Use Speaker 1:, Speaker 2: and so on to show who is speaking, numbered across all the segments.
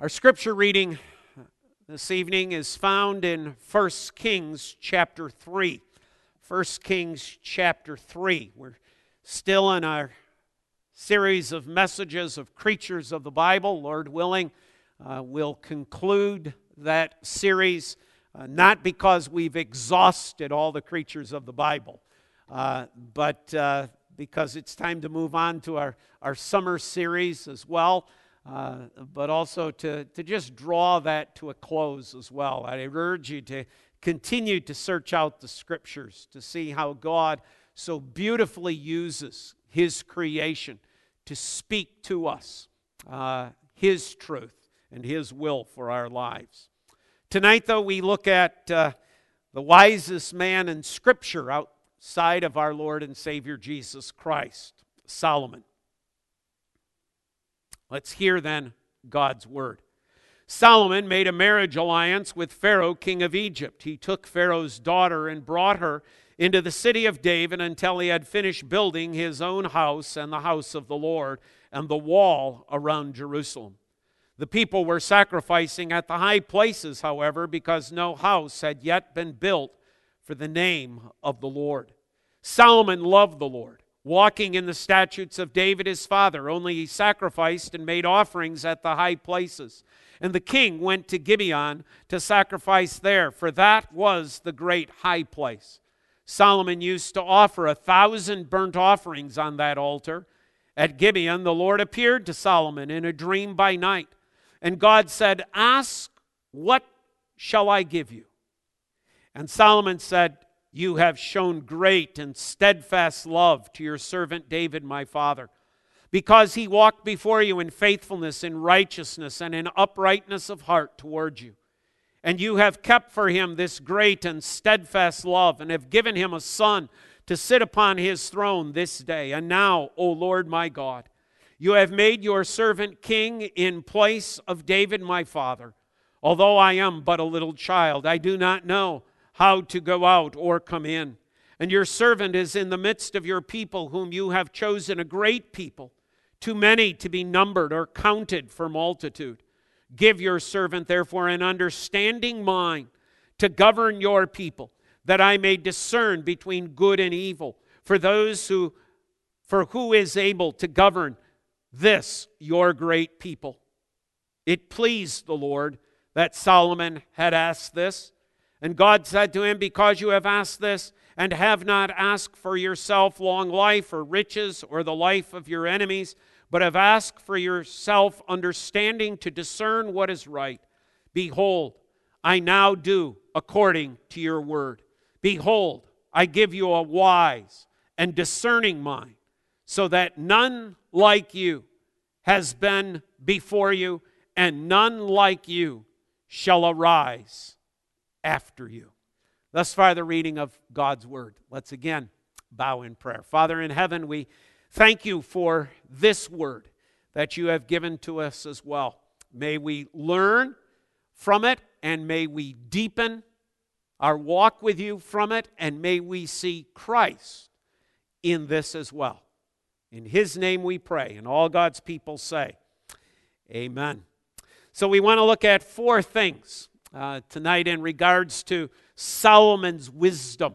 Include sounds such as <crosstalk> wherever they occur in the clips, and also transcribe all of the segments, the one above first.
Speaker 1: Our scripture reading this evening is found in 1 Kings chapter 3. 1 Kings chapter 3. We're still in our series of messages of creatures of the Bible. Lord willing, uh, we'll conclude that series uh, not because we've exhausted all the creatures of the Bible, uh, but uh, because it's time to move on to our, our summer series as well uh, but also to, to just draw that to a close as well. I urge you to continue to search out the scriptures to see how God so beautifully uses His creation to speak to us uh, His truth and His will for our lives. Tonight, though, we look at uh, the wisest man in Scripture outside of our Lord and Savior Jesus Christ, Solomon. Let's hear then God's word. Solomon made a marriage alliance with Pharaoh, king of Egypt. He took Pharaoh's daughter and brought her into the city of David until he had finished building his own house and the house of the Lord and the wall around Jerusalem. The people were sacrificing at the high places, however, because no house had yet been built for the name of the Lord. Solomon loved the Lord walking in the statutes of David his father. Only he sacrificed and made offerings at the high places. And the king went to Gibeon to sacrifice there, for that was the great high place. Solomon used to offer a thousand burnt offerings on that altar. At Gibeon, the Lord appeared to Solomon in a dream by night. And God said, Ask, what shall I give you? And Solomon said, you have shown great and steadfast love to your servant David, my father, because he walked before you in faithfulness, in righteousness, and in uprightness of heart toward you. And you have kept for him this great and steadfast love, and have given him a son to sit upon his throne this day. And now, O Lord my God, you have made your servant king in place of David my father. Although I am but a little child, I do not know how to go out or come in. And your servant is in the midst of your people, whom you have chosen a great people, too many to be numbered or counted for multitude. Give your servant, therefore, an understanding mind to govern your people, that I may discern between good and evil. For those who, for who is able to govern this, your great people? It pleased the Lord that Solomon had asked this. And God said to him, Because you have asked this, and have not asked for yourself long life or riches or the life of your enemies, but have asked for yourself understanding to discern what is right, behold, I now do according to your word. Behold, I give you a wise and discerning mind, so that none like you has been before you, and none like you shall arise after you. Thus far, the reading of God's word. Let's again bow in prayer. Father in heaven, we thank you for this word that you have given to us as well. May we learn from it and may we deepen our walk with you from it and may we see Christ in this as well. In his name we pray, and all God's people say, Amen. So we want to look at four things uh, tonight in regards to Solomon's wisdom.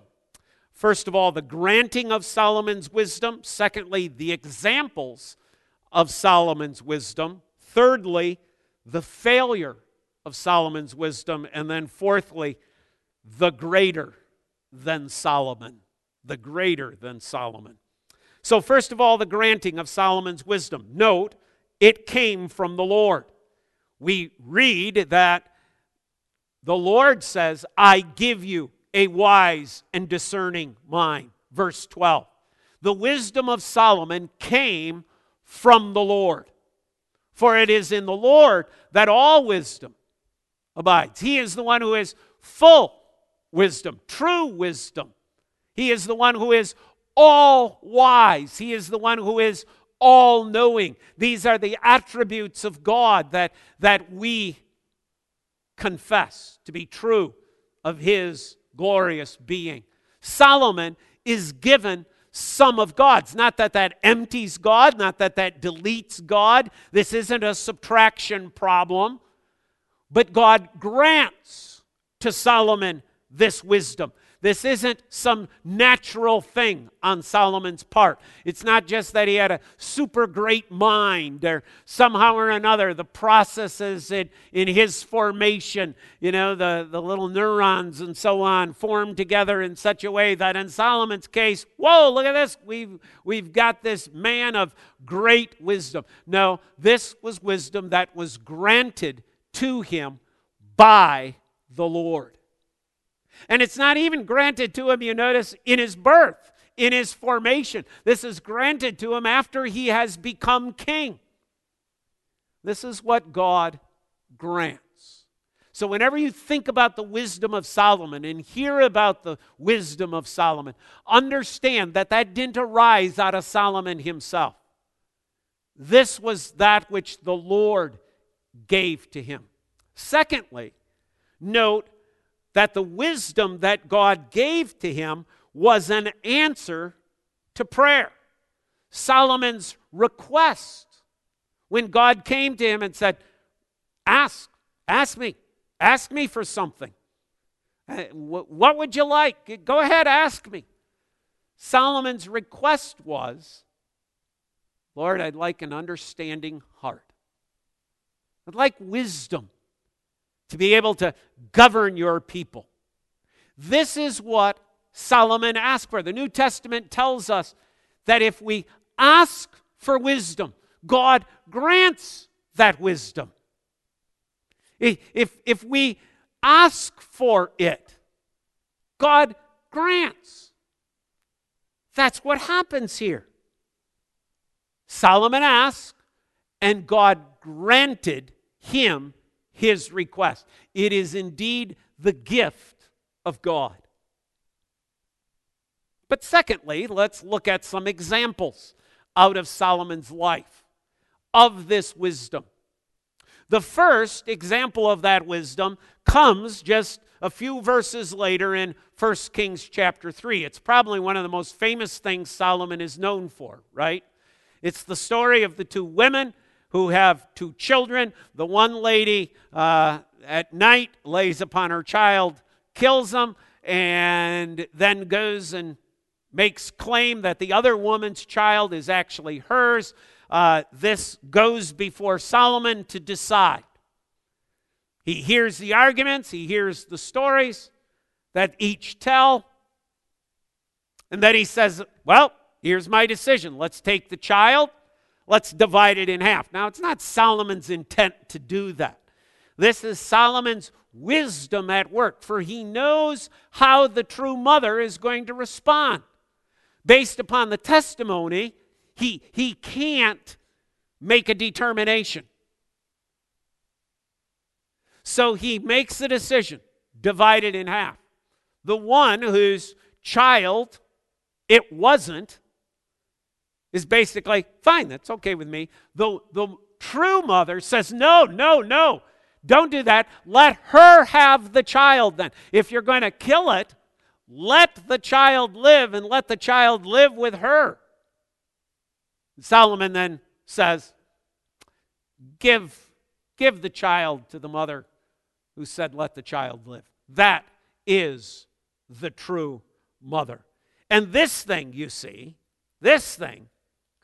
Speaker 1: First of all, the granting of Solomon's wisdom. Secondly, the examples of Solomon's wisdom. Thirdly, the failure of Solomon's wisdom. And then fourthly, the greater than Solomon. The greater than Solomon. So, first of all, the granting of Solomon's wisdom. Note, it came from the Lord. We read that the Lord says, I give you a wise and discerning mind. Verse 12. The wisdom of Solomon came from the Lord. For it is in the Lord that all wisdom abides. He is the one who is full wisdom, true wisdom. He is the one who is all wise. He is the one who is all knowing. These are the attributes of God that, that we confess to be true of his glorious being. Solomon is given some of God's. Not that that empties God, not that that deletes God. This isn't a subtraction problem. but God grants to Solomon this wisdom. This isn't some natural thing on Solomon's part. It's not just that he had a super great mind or somehow or another the processes in, in his formation, you know, the, the little neurons and so on, formed together in such a way that in Solomon's case, whoa, look at this. We've, we've got this man of great wisdom. No, this was wisdom that was granted to him by the Lord. And it's not even granted to him, you notice, in his birth, in his formation. This is granted to him after he has become king. This is what God grants. So, whenever you think about the wisdom of Solomon and hear about the wisdom of Solomon, understand that that didn't arise out of Solomon himself. This was that which the Lord gave to him. Secondly, note that the wisdom that God gave to him was an answer to prayer. Solomon's request when God came to him and said, Ask, ask me, ask me for something. Uh, what would you like? Go ahead, ask me. Solomon's request was, Lord, I'd like an understanding heart. I'd like wisdom to be able to govern your people. This is what Solomon asked for. The New Testament tells us that if we ask for wisdom, God grants that wisdom. If, if we ask for it, God grants. That's what happens here. Solomon asked, and God granted him his request. It is indeed the gift of God. But secondly, let's look at some examples out of Solomon's life of this wisdom. The first example of that wisdom comes just a few verses later in 1 Kings chapter 3. It's probably one of the most famous things Solomon is known for, right? It's the story of the two women who have two children. The one lady uh, at night lays upon her child, kills them, and then goes and makes claim that the other woman's child is actually hers. Uh, this goes before Solomon to decide. He hears the arguments, he hears the stories that each tell, and then he says, Well, here's my decision. Let's take the child Let's divide it in half. Now, it's not Solomon's intent to do that. This is Solomon's wisdom at work, for he knows how the true mother is going to respond. Based upon the testimony, he, he can't make a determination. So he makes the decision, divided in half. The one whose child it wasn't is basically fine, that's okay with me. The, the true mother says, no, no, no, don't do that. Let her have the child then. If you're going to kill it, let the child live and let the child live with her. Solomon then says, give, give the child to the mother who said, let the child live. That is the true mother. And this thing, you see, this thing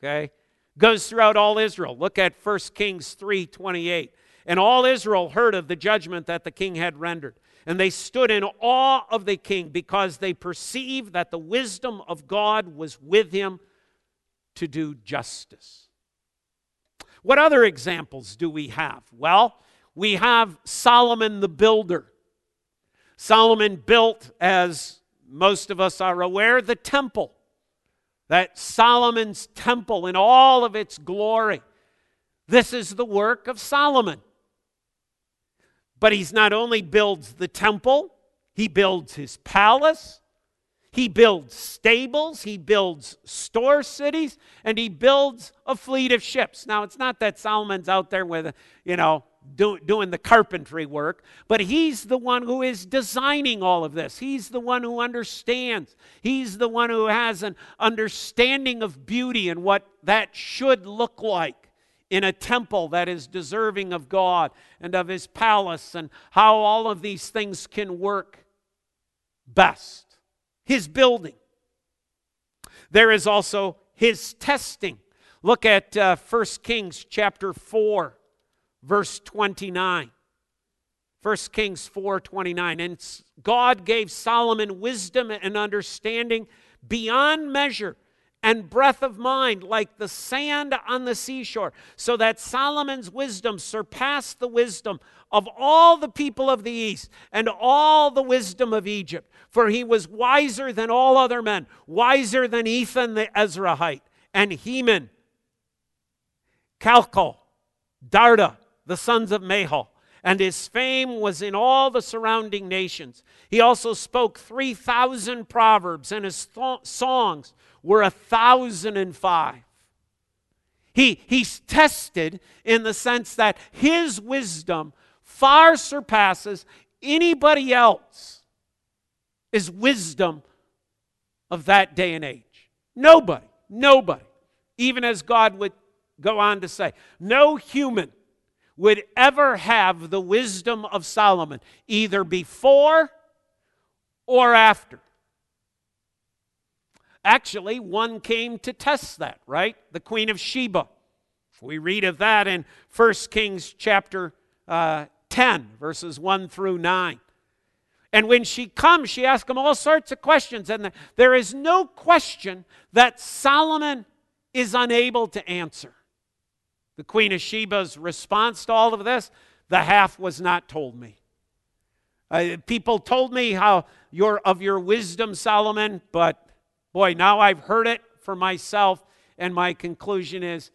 Speaker 1: okay? Goes throughout all Israel. Look at 1 Kings 3 28. And all Israel heard of the judgment that the king had rendered. And they stood in awe of the king because they perceived that the wisdom of God was with him to do justice. What other examples do we have? Well, we have Solomon the builder. Solomon built, as most of us are aware, the temple that Solomon's temple in all of its glory. This is the work of Solomon. But he's not only builds the temple, he builds his palace, he builds stables, he builds store cities, and he builds a fleet of ships. Now, it's not that Solomon's out there with, you know, do, doing the carpentry work, but he's the one who is designing all of this. He's the one who understands. He's the one who has an understanding of beauty and what that should look like in a temple that is deserving of God and of his palace and how all of these things can work best. His building. There is also his testing. Look at uh, 1 Kings chapter 4, verse 29. 1 Kings 4 29. And God gave Solomon wisdom and understanding beyond measure and breadth of mind like the sand on the seashore, so that Solomon's wisdom surpassed the wisdom of all the people of the east and all the wisdom of Egypt. For he was wiser than all other men, wiser than Ethan the Ezrahite, and Heman, Calcol, Darda, the sons of Mahol and his fame was in all the surrounding nations. He also spoke 3,000 proverbs, and his th- songs were a thousand and five. He, he's tested in the sense that his wisdom far surpasses anybody else is wisdom of that day and age. Nobody, nobody, even as God would go on to say, no human would ever have the wisdom of Solomon, either before or after. Actually, one came to test that, right? The Queen of Sheba. We read of that in 1 Kings chapter uh, 10, verses 1 through 9. And when she comes, she asks him all sorts of questions. And there is no question that Solomon is unable to answer. The Queen of Sheba's response to all of this the half was not told me. Uh, people told me how your of your wisdom, Solomon, but boy, now I've heard it for myself, and my conclusion is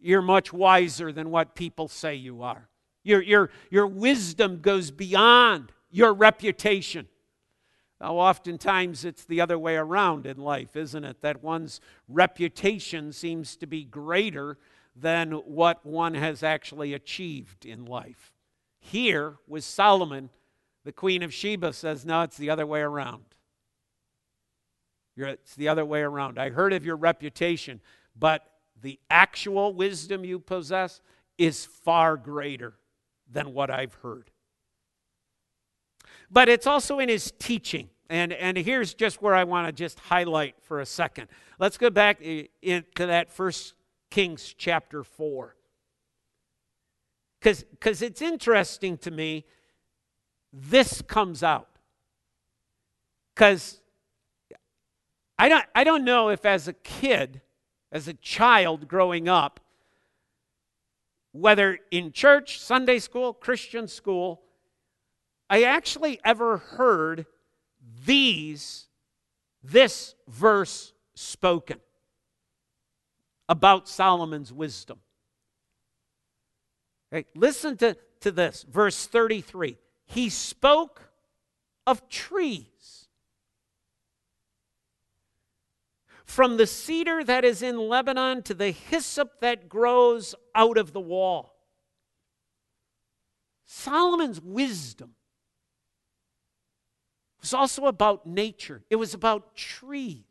Speaker 1: you're much wiser than what people say you are. Your, your, your wisdom goes beyond your reputation. Now, oftentimes it's the other way around in life, isn't it? That one's reputation seems to be greater than what one has actually achieved in life. Here, with Solomon, the Queen of Sheba says, No, it's the other way around. It's the other way around. I heard of your reputation, but the actual wisdom you possess is far greater than what I've heard. But it's also in his teaching. And, and here's just where I want to just highlight for a second. Let's go back eh, into that first Kings chapter 4. Because it's interesting to me, this comes out. Because I don't, I don't know if as a kid, as a child growing up, whether in church, Sunday school, Christian school, I actually ever heard these, this verse spoken about Solomon's wisdom. Okay, listen to, to this, verse 33. He spoke of trees. From the cedar that is in Lebanon to the hyssop that grows out of the wall. Solomon's wisdom was also about nature, it was about trees.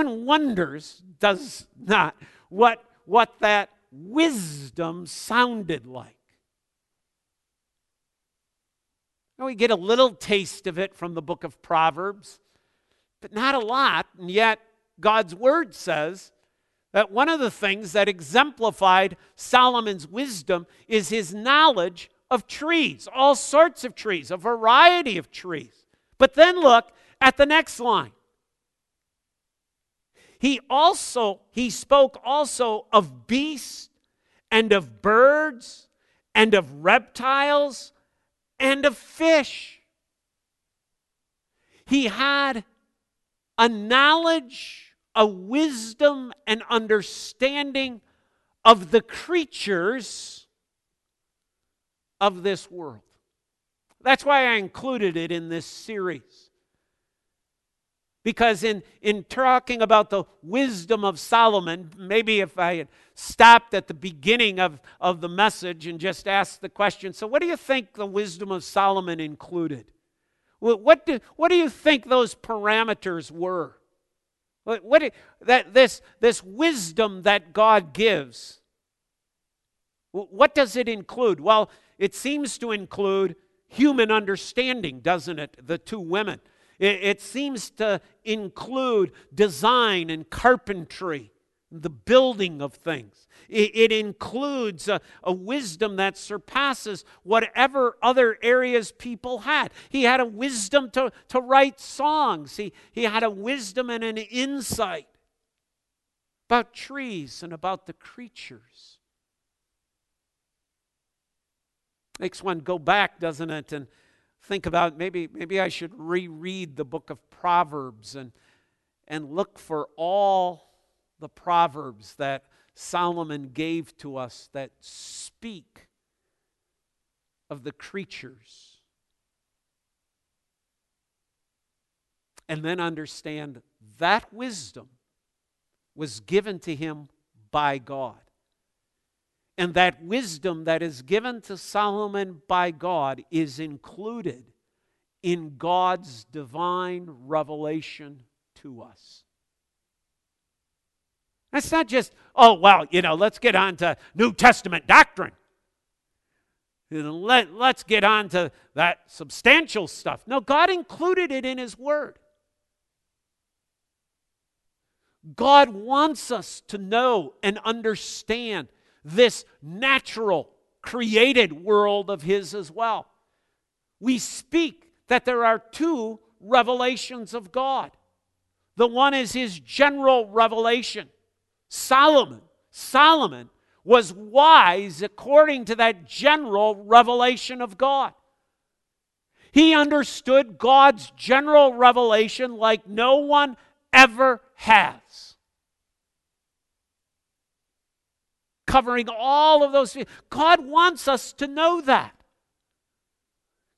Speaker 1: One wonders, does not, what, what that wisdom sounded like. Now we get a little taste of it from the book of Proverbs, but not a lot. And yet, God's word says that one of the things that exemplified Solomon's wisdom is his knowledge of trees, all sorts of trees, a variety of trees. But then look at the next line. He also he spoke also of beasts and of birds and of reptiles and of fish. He had a knowledge, a wisdom, and understanding of the creatures of this world. That's why I included it in this series. Because in, in talking about the wisdom of Solomon, maybe if I had stopped at the beginning of, of the message and just asked the question so, what do you think the wisdom of Solomon included? What do, what do you think those parameters were? What, what that this this wisdom that God gives. What does it include? Well, it seems to include human understanding, doesn't it? The two women. It, it seems to include design and carpentry, the building of things. It, it includes a, a wisdom that surpasses whatever other areas people had. He had a wisdom to, to write songs, he, he had a wisdom and an insight about trees and about the creatures. Makes one go back, doesn't it? And think about maybe maybe I should reread the book of Proverbs and and look for all the proverbs that Solomon gave to us that speak of the creatures. And then understand that wisdom was given to him by God. And that wisdom that is given to Solomon by God is included in God's divine revelation to us. That's not just, oh, well, you know, let's get on to New Testament doctrine. Let, let's get on to that substantial stuff. No, God included it in His Word. God wants us to know and understand this natural, created world of His as well. We speak that there are two revelations of God. The one is His general revelation. Solomon, Solomon was wise according to that general revelation of God. He understood God's general revelation like no one ever has. Covering all of those. God wants us to know that.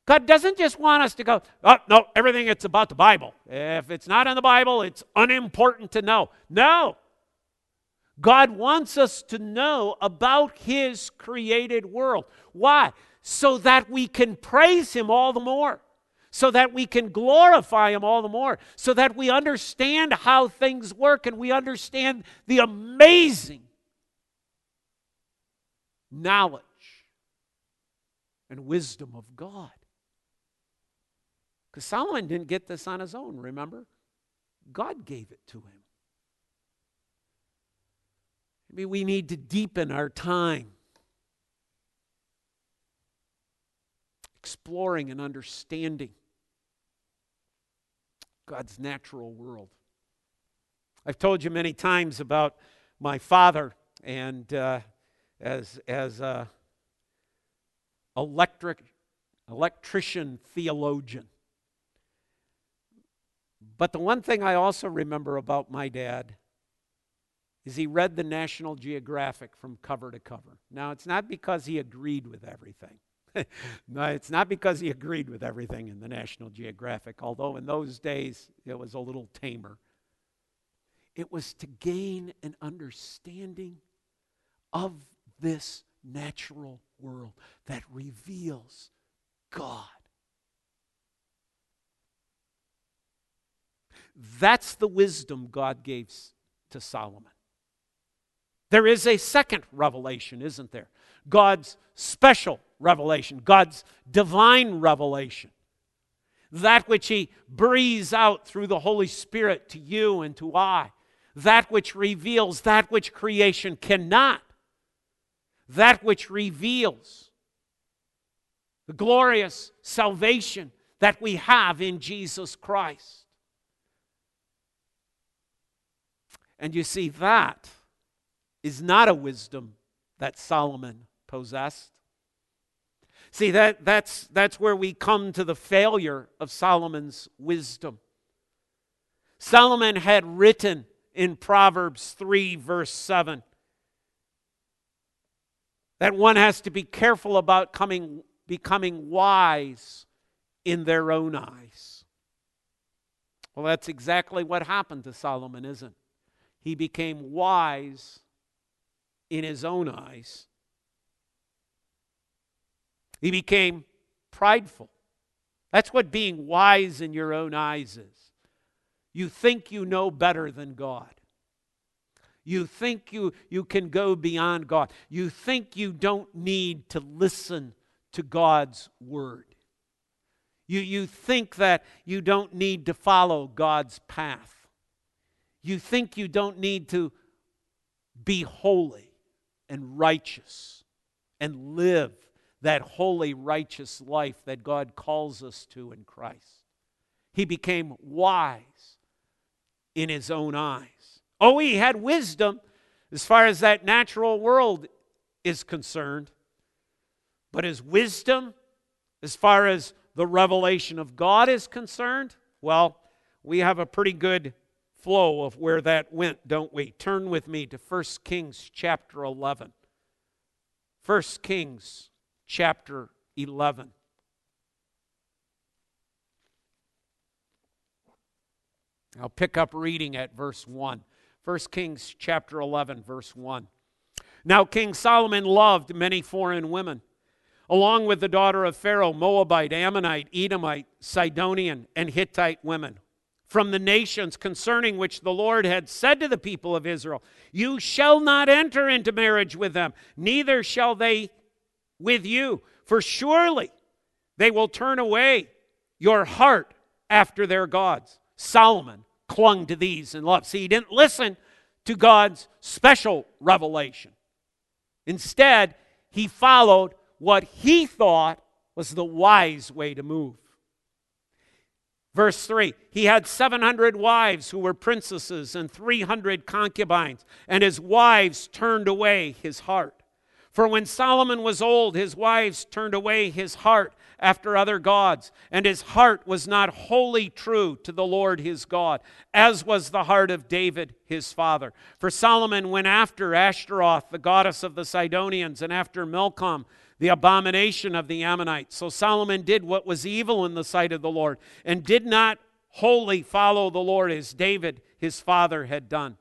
Speaker 1: God doesn't just want us to go, oh, no, everything it's about the Bible. If it's not in the Bible, it's unimportant to know. No. God wants us to know about His created world. Why? So that we can praise Him all the more, so that we can glorify Him all the more, so that we understand how things work and we understand the amazing knowledge and wisdom of God. Because Solomon didn't get this on his own, remember? God gave it to him. Maybe we need to deepen our time exploring and understanding God's natural world. I've told you many times about my father and uh, as, as a electric, electrician theologian. But the one thing I also remember about my dad is he read the National Geographic from cover to cover. Now, it's not because he agreed with everything. <laughs> no, it's not because he agreed with everything in the National Geographic, although in those days it was a little tamer. It was to gain an understanding of this natural world that reveals God. That's the wisdom God gave to Solomon. There is a second revelation, isn't there? God's special revelation, God's divine revelation. That which He breathes out through the Holy Spirit to you and to I. That which reveals that which creation cannot that which reveals the glorious salvation that we have in Jesus Christ. And you see, that is not a wisdom that Solomon possessed. See, that, that's, that's where we come to the failure of Solomon's wisdom. Solomon had written in Proverbs 3, verse 7 that one has to be careful about coming, becoming wise in their own eyes. Well, that's exactly what happened to Solomon, isn't it? He became wise in his own eyes. He became prideful. That's what being wise in your own eyes is. You think you know better than God. You think you, you can go beyond God. You think you don't need to listen to God's word. You, you think that you don't need to follow God's path. You think you don't need to be holy and righteous and live that holy, righteous life that God calls us to in Christ. He became wise in his own eyes. Oh, he had wisdom as far as that natural world is concerned. But his wisdom, as far as the revelation of God is concerned, well, we have a pretty good flow of where that went, don't we? Turn with me to 1 Kings chapter 11. 1 Kings chapter 11. I'll pick up reading at verse 1. 1 Kings chapter 11, verse 1. Now King Solomon loved many foreign women, along with the daughter of Pharaoh, Moabite, Ammonite, Edomite, Sidonian, and Hittite women, from the nations concerning which the Lord had said to the people of Israel, You shall not enter into marriage with them, neither shall they with you, for surely they will turn away your heart after their gods. Solomon clung to these in love. See, he didn't listen to God's special revelation. Instead, he followed what he thought was the wise way to move. Verse 3 He had 700 wives who were princesses and 300 concubines, and his wives turned away his heart. For when Solomon was old, his wives turned away his heart after other gods, and his heart was not wholly true to the Lord his God, as was the heart of David his father. For Solomon went after Ashtaroth, the goddess of the Sidonians, and after Milcom, the abomination of the Ammonites. So Solomon did what was evil in the sight of the Lord, and did not wholly follow the Lord as David his father had done.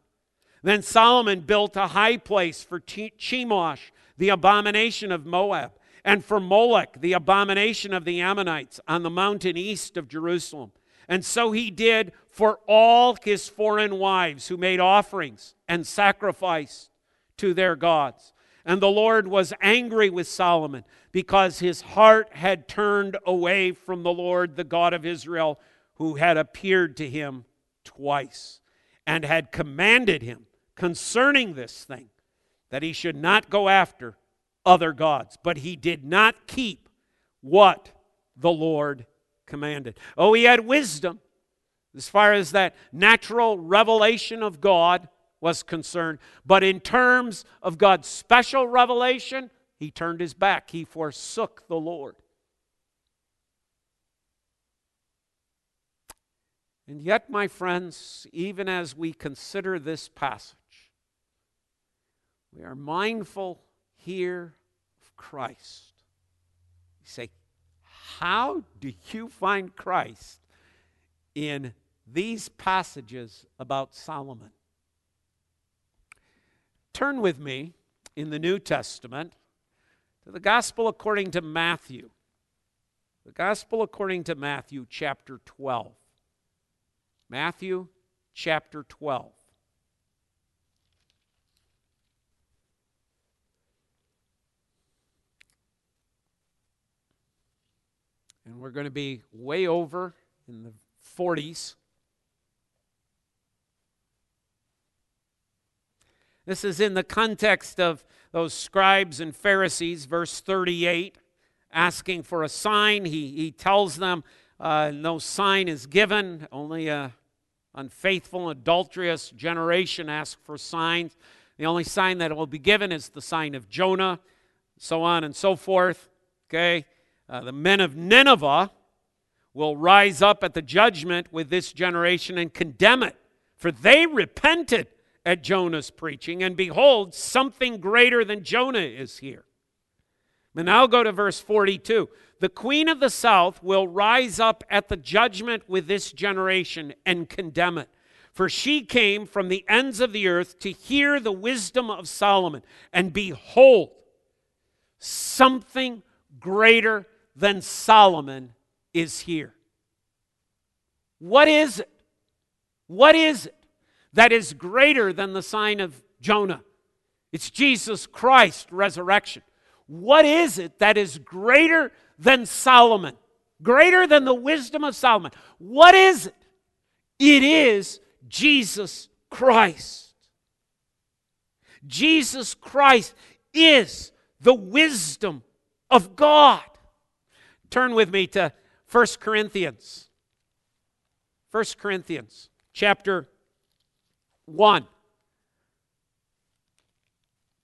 Speaker 1: Then Solomon built a high place for Chemosh the abomination of Moab, and for Molech, the abomination of the Ammonites on the mountain east of Jerusalem. And so he did for all his foreign wives who made offerings and sacrificed to their gods. And the Lord was angry with Solomon because his heart had turned away from the Lord, the God of Israel, who had appeared to him twice and had commanded him concerning this thing that he should not go after other gods. But he did not keep what the Lord commanded. Oh, he had wisdom as far as that natural revelation of God was concerned. But in terms of God's special revelation, he turned his back. He forsook the Lord. And yet, my friends, even as we consider this passage, we are mindful here of Christ. You say, How do you find Christ in these passages about Solomon? Turn with me in the New Testament to the Gospel according to Matthew. The Gospel according to Matthew, chapter 12. Matthew, chapter 12. And we're going to be way over in the 40s. This is in the context of those scribes and Pharisees, verse 38, asking for a sign. He, he tells them uh, no sign is given, only a unfaithful, adulterous generation asks for signs. The only sign that will be given is the sign of Jonah, so on and so forth. Okay? Uh, the men of Nineveh will rise up at the judgment with this generation and condemn it, for they repented at Jonah's preaching, and behold, something greater than Jonah is here. And now go to verse 42. The queen of the south will rise up at the judgment with this generation and condemn it. For she came from the ends of the earth to hear the wisdom of Solomon. And behold, something greater than Solomon is here. What is it? What is it that is greater than the sign of Jonah? It's Jesus Christ, resurrection. What is it that is greater than Solomon? Greater than the wisdom of Solomon? What is it? It is Jesus Christ. Jesus Christ is the wisdom of God. Turn with me to 1 Corinthians. 1 Corinthians chapter 1.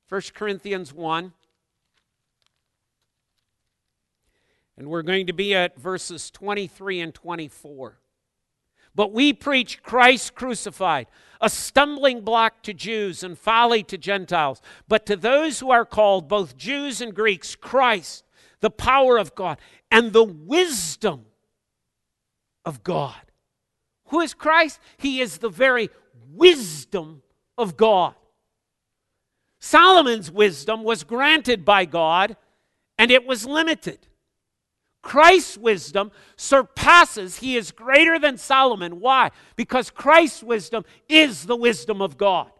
Speaker 1: 1 Corinthians 1. And we're going to be at verses 23 and 24. But we preach Christ crucified, a stumbling block to Jews and folly to Gentiles. But to those who are called, both Jews and Greeks, Christ, the power of God and the wisdom of God. Who is Christ? He is the very wisdom of God. Solomon's wisdom was granted by God and it was limited. Christ's wisdom surpasses, he is greater than Solomon. Why? Because Christ's wisdom is the wisdom of God.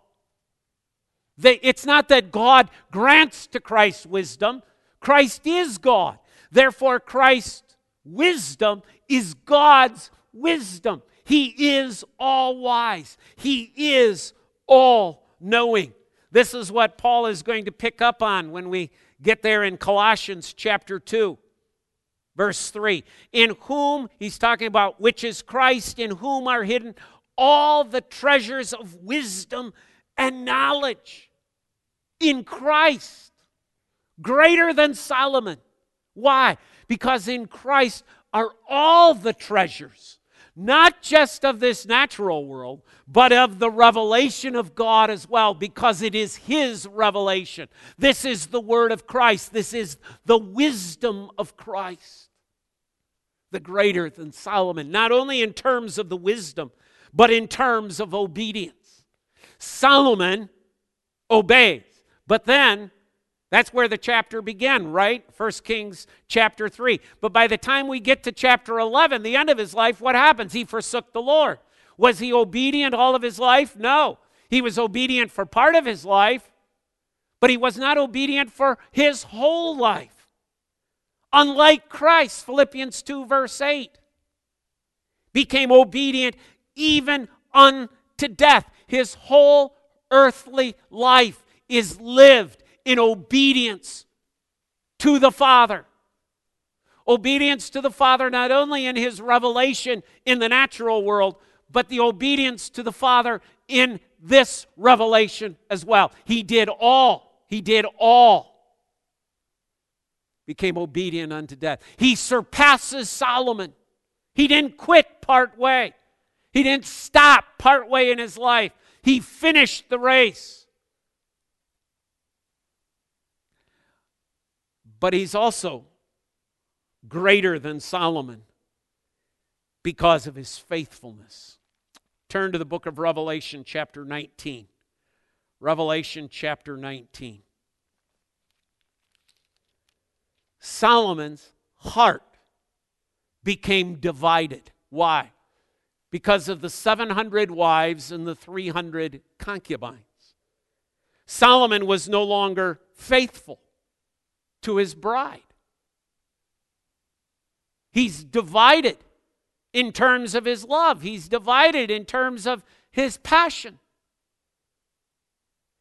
Speaker 1: it's not that God grants to Christ wisdom, Christ is God. Therefore, Christ's wisdom is God's wisdom. He is all wise, He is all knowing. This is what Paul is going to pick up on when we get there in Colossians chapter 2. Verse 3 In whom, he's talking about which is Christ, in whom are hidden all the treasures of wisdom and knowledge. In Christ, greater than Solomon. Why? Because in Christ are all the treasures, not just of this natural world, but of the revelation of God as well, because it is His revelation. This is the Word of Christ, this is the wisdom of Christ. The greater than Solomon, not only in terms of the wisdom, but in terms of obedience. Solomon obeys, but then that's where the chapter began, right? 1 Kings chapter 3. But by the time we get to chapter 11, the end of his life, what happens? He forsook the Lord. Was he obedient all of his life? No. He was obedient for part of his life, but he was not obedient for his whole life. Unlike Christ, Philippians 2, verse 8, became obedient even unto death. His whole earthly life is lived in obedience to the Father. Obedience to the Father, not only in his revelation in the natural world, but the obedience to the Father in this revelation as well. He did all. He did all. Became obedient unto death. He surpasses Solomon. He didn't quit part way. He didn't stop part way in his life. He finished the race. But he's also greater than Solomon because of his faithfulness. Turn to the book of Revelation, chapter 19. Revelation, chapter 19. Solomon's heart became divided. Why? Because of the 700 wives and the 300 concubines. Solomon was no longer faithful to his bride. He's divided in terms of his love, he's divided in terms of his passion.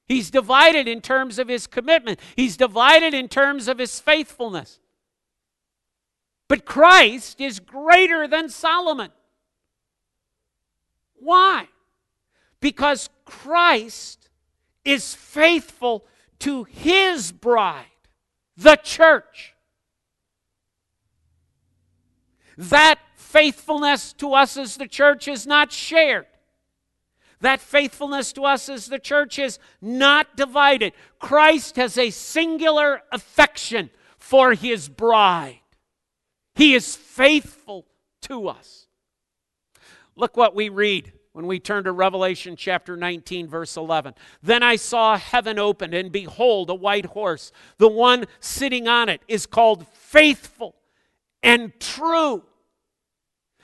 Speaker 1: He's divided in terms of his commitment. He's divided in terms of his faithfulness. But Christ is greater than Solomon. Why? Because Christ is faithful to his bride the church. That faithfulness to us as the church is not shared. That faithfulness to us as the church is not divided. Christ has a singular affection for his bride. He is faithful to us. Look what we read when we turn to Revelation chapter 19, verse 11. Then I saw heaven opened, and behold, a white horse. The one sitting on it is called faithful and true.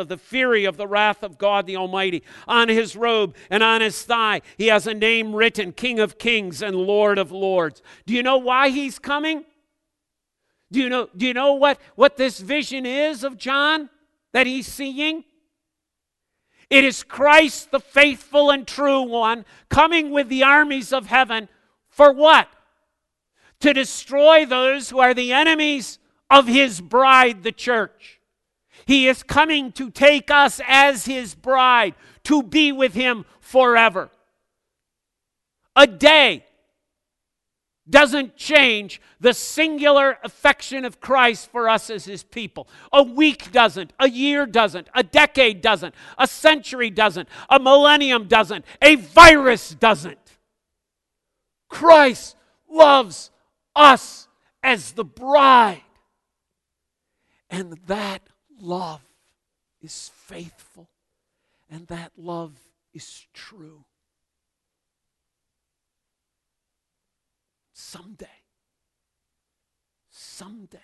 Speaker 1: of the fury of the wrath of God the Almighty. On his robe and on his thigh, he has a name written King of Kings and Lord of Lords. Do you know why he's coming? Do you know, do you know what, what this vision is of John that he's seeing? It is Christ, the faithful and true one, coming with the armies of heaven for what? To destroy those who are the enemies of his bride, the church. He is coming to take us as his bride, to be with him forever. A day doesn't change the singular affection of Christ for us as his people. A week doesn't, a year doesn't, a decade doesn't, a century doesn't, a millennium doesn't, a virus doesn't. Christ loves us as the bride. And that love is faithful and that love is true. Someday, someday,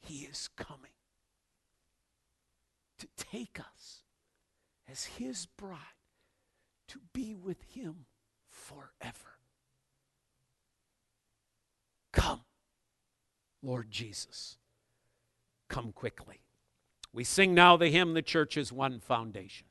Speaker 1: He is coming to take us as His bride to be with Him forever. Come, Lord Jesus come quickly. We sing now the hymn, The Church is One Foundation.